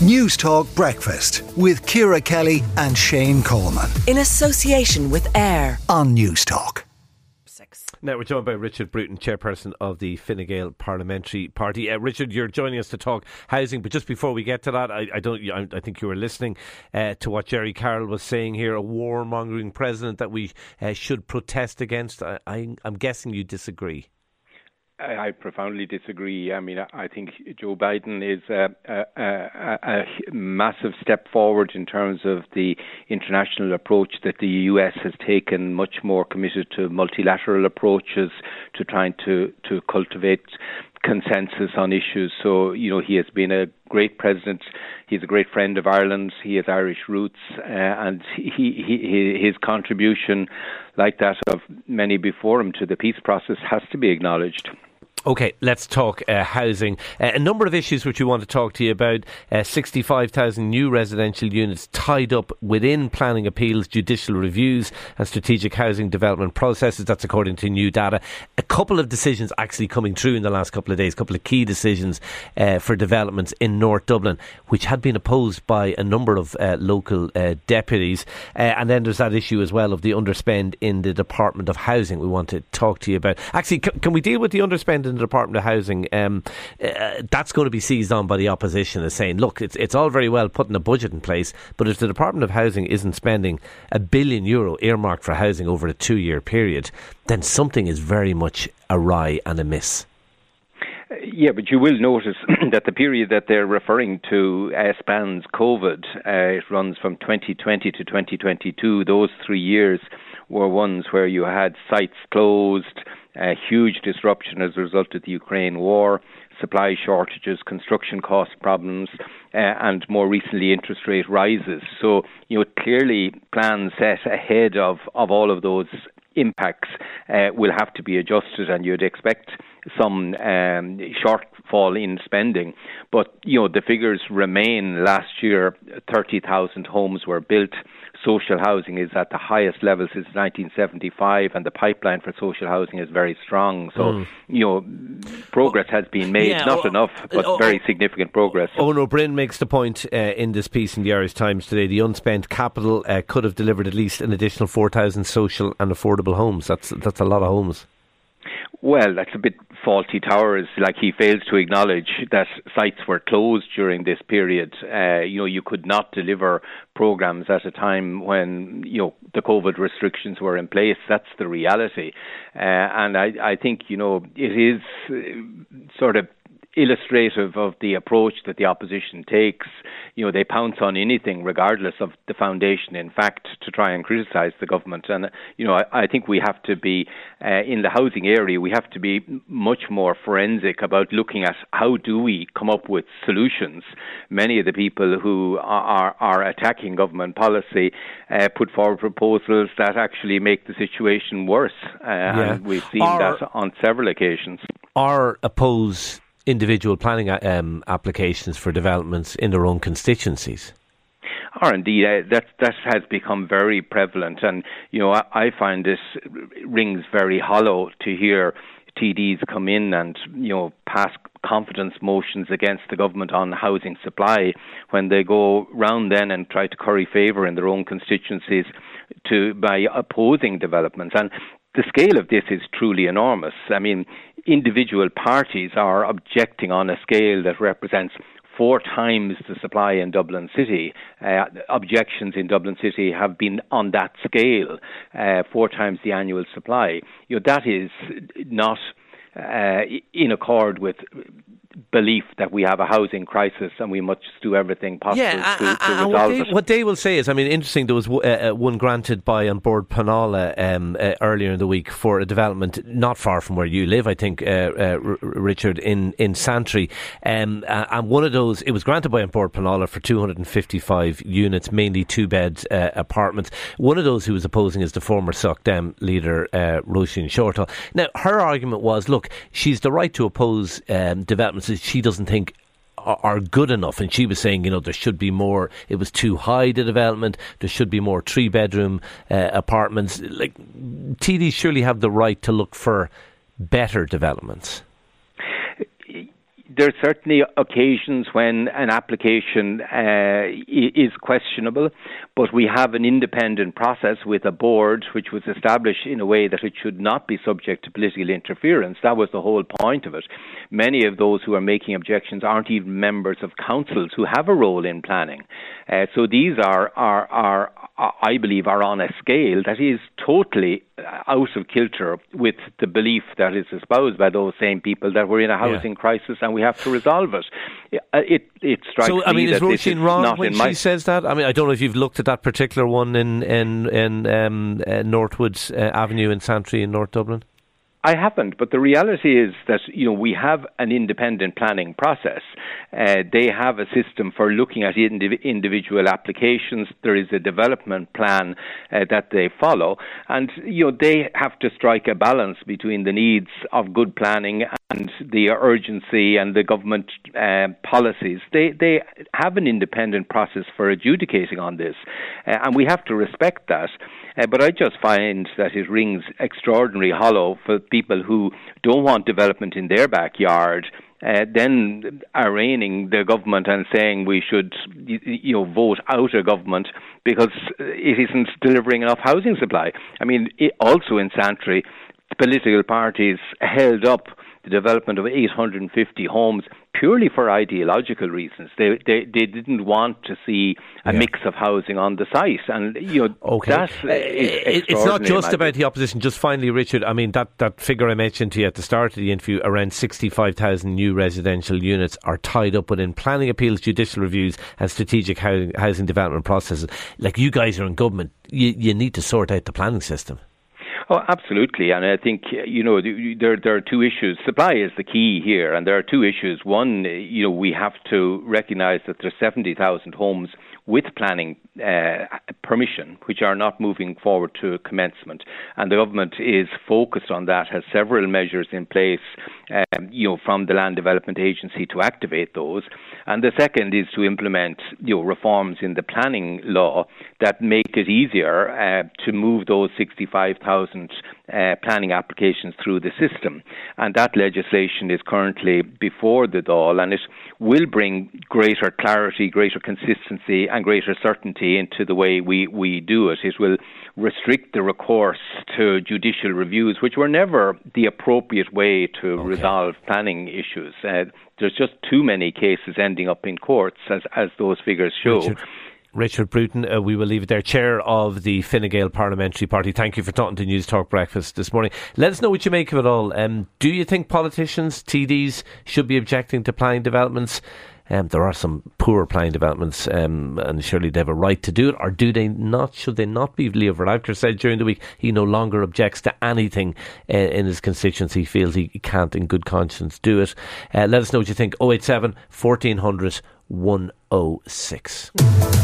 Newstalk Breakfast with Ciara Kelly and Shane Coleman. In association with AIR on Newstalk. Now we're joined by Richard Bruton, chairperson of the Fine Gael Parliamentary Party. Uh, Richard, you're joining us to talk housing, but just before we get to that, I, I don't. I, I, think you were listening uh, to what Gerry Carroll was saying here, a warmongering president that we uh, should protest against. I, I'm guessing you disagree. I, profoundly disagree. I mean, I think Joe Biden is a, a, a, massive step forward in terms of the international approach that the US has taken, much more committed to multilateral approaches to trying to, to cultivate consensus on issues. So, you know, he has been a great president. He's a great friend of Ireland. He has Irish roots, uh, and he, he, his contribution, like that of many before him, to the peace process has to be acknowledged. Okay, let's talk uh, housing. Uh, a number of issues which we want to talk to you about. Uh, 65,000 new residential units tied up within planning appeals, judicial reviews, and strategic housing development processes. That's according to new data. A couple of decisions actually coming through in the last couple of days, a couple of key decisions uh, for developments in North Dublin, which had been opposed by a number of uh, local uh, deputies. and then there's that issue as well of the underspend in the Department of Housing we want to talk to you about. Actually, c- can we deal with the underspend in the Department of Housing, um, uh, that's going to be seized on by the opposition as saying, look, it's it's all very well putting a budget in place, but if the Department of Housing isn't spending a billion euro earmarked for housing over a two year period, then something is very much awry and amiss. Yeah, but you will notice that the period that they're referring to uh, spans COVID. Uh, it runs from 2020 to 2022. Those three years were ones where you had sites closed, a huge disruption as a result of the Ukraine war, supply shortages, construction cost problems, uh, and more recently interest rate rises. So, you know, clearly plans set ahead of, of all of those impacts uh, will have to be adjusted, and you'd expect some um, shortfall in spending. But you know the figures remain. Last year, thirty thousand homes were built social housing is at the highest level since 1975, and the pipeline for social housing is very strong. So, mm. you know, progress has been made, yeah, not oh, enough, but oh, very significant progress. Eoin Ó Broin makes the point uh, in this piece in the Irish Times today the unspent capital uh, could have delivered at least an additional 4,000 social and affordable homes. That's, that's a lot of homes. Well, that's a bit Fawlty Towers. Like he fails to acknowledge that sites were closed during this period. Uh, you know, you could not deliver programs at a time when you know the COVID restrictions were in place. That's the reality, uh, and I, I think you know it is uh, sort of illustrative of the approach that the opposition takes. You know, they pounce on anything, regardless of the foundation, in fact, to try and criticise the government. And, you know, I, I think we have to be, uh, in the housing area, we have to be much more forensic about looking at how do we come up with solutions. Many of the people who are, are attacking government policy uh, put forward proposals that actually make the situation worse. Uh, yeah. And we've seen that on several occasions. Or oppose individual planning uh, um, applications for developments in their own constituencies. Or indeed, uh, that that has become very prevalent, and you know I, I find this rings very hollow to hear TDs come in and you know pass confidence motions against the government on housing supply when they go round then and try to curry favour in their own constituencies to by opposing developments. And the scale of this is truly enormous. I mean, individual parties are objecting on a scale that represents four times the supply in Dublin City. Uh, objections in Dublin City have been on that scale, uh, four times the annual supply. You know, that is not uh, in accord with belief that we have a housing crisis and we must do everything possible yeah, to, to resolve what they, it. What they will say is, I mean, interesting. There was uh, uh, one granted by An Bord Pleanála um, uh, earlier in the week for a development not far from where you live, I think, uh, uh R- Richard, in in Santry, um, and one of those it was granted by An Bord Pleanála for 255 units, mainly two bed uh, apartments. One of those who was opposing is the former Soc Dem leader uh, Roisin Shortall. Now, her argument was, look, she's the right to oppose um, she doesn't think are good enough. And she was saying, you know, there should be more. It was too high the development. There should be more three bedroom uh, apartments. Like TDs surely have the right to look for better developments there are certainly occasions when an application uh, is questionable, but we have an independent process with a board which was established in a way that it should not be subject to political interference. That was the whole point of it. Many of those who are making objections aren't even members of councils who have a role in planning. Uh, so these are, are, are, I believe, are on a scale that is totally out of kilter with the belief that is espoused by those same people that we're in a housing yeah. crisis and we have to resolve it. It, it, strikes so, I mean, me is Roisin wrong when she says that? I mean, I don't know if you've looked at that particular one in in in um, uh, Northwood uh, Avenue in Santry in North Dublin. I haven't, but the reality is that you know we have an independent planning process. Uh, they have a system for looking at indiv- individual applications. There is a development plan uh, that they follow, and you know they have to strike a balance between the needs of good planning and the urgency and the government uh, policies. They they have an independent process for adjudicating on this, uh, and we have to respect that. Uh, but I just find that it rings extraordinarily hollow for people who don't want development in their backyard. Uh, then arraigning the government and saying we should, you know, vote out a government because it isn't delivering enough housing supply. I mean, it, also in Santry, political parties held up the development of 850 homes purely for ideological reasons. They they, they didn't want to see a yeah. mix of housing on the site, and you know okay. that uh, it's not just about the opposition. Just finally, Richard, I mean that that figure I mentioned to you at the start of the interview, around 65,000 new residential units are tied up within planning appeals, judicial reviews, and strategic housing development processes. Like you guys are in government, you you need to sort out the planning system. Oh, absolutely. And I think, you know, there, there are two issues. Supply is the key here, and there are two issues. One, you know, we have to recognize that there are 70,000 homes with planning uh, permission, which are not moving forward to commencement. And the government is focused on that, has several measures in place, um, you know, from the Land Development Agency to activate those. And the second is to implement, you know, reforms in the planning law that make it easier uh, to move those 65,000 uh, planning applications through the system. And that legislation is currently before the Dáil, and it will bring greater clarity, greater consistency, and greater certainty into the way we, we do it. It will restrict the recourse to judicial reviews, which were never the appropriate way to okay. resolve planning issues. Uh, there's just too many cases ending up in courts, as, as those figures show. Richard. Richard Bruton, uh, we will leave it there, Chair of the Fine Gael Parliamentary Party. Thank you for talking to Newstalk Breakfast this morning. Let us know what you make of it all. Um, do you think politicians, TDs, should be objecting to planning developments? Um, there are some poor planning developments, um, and surely they have a right to do it, or do they not? Should they not be? Leo Varadkar said during the week he no longer objects to anything uh, in his constituency. He feels he can't, in good conscience, do it. Uh, let us know what you think. 087 1400 106.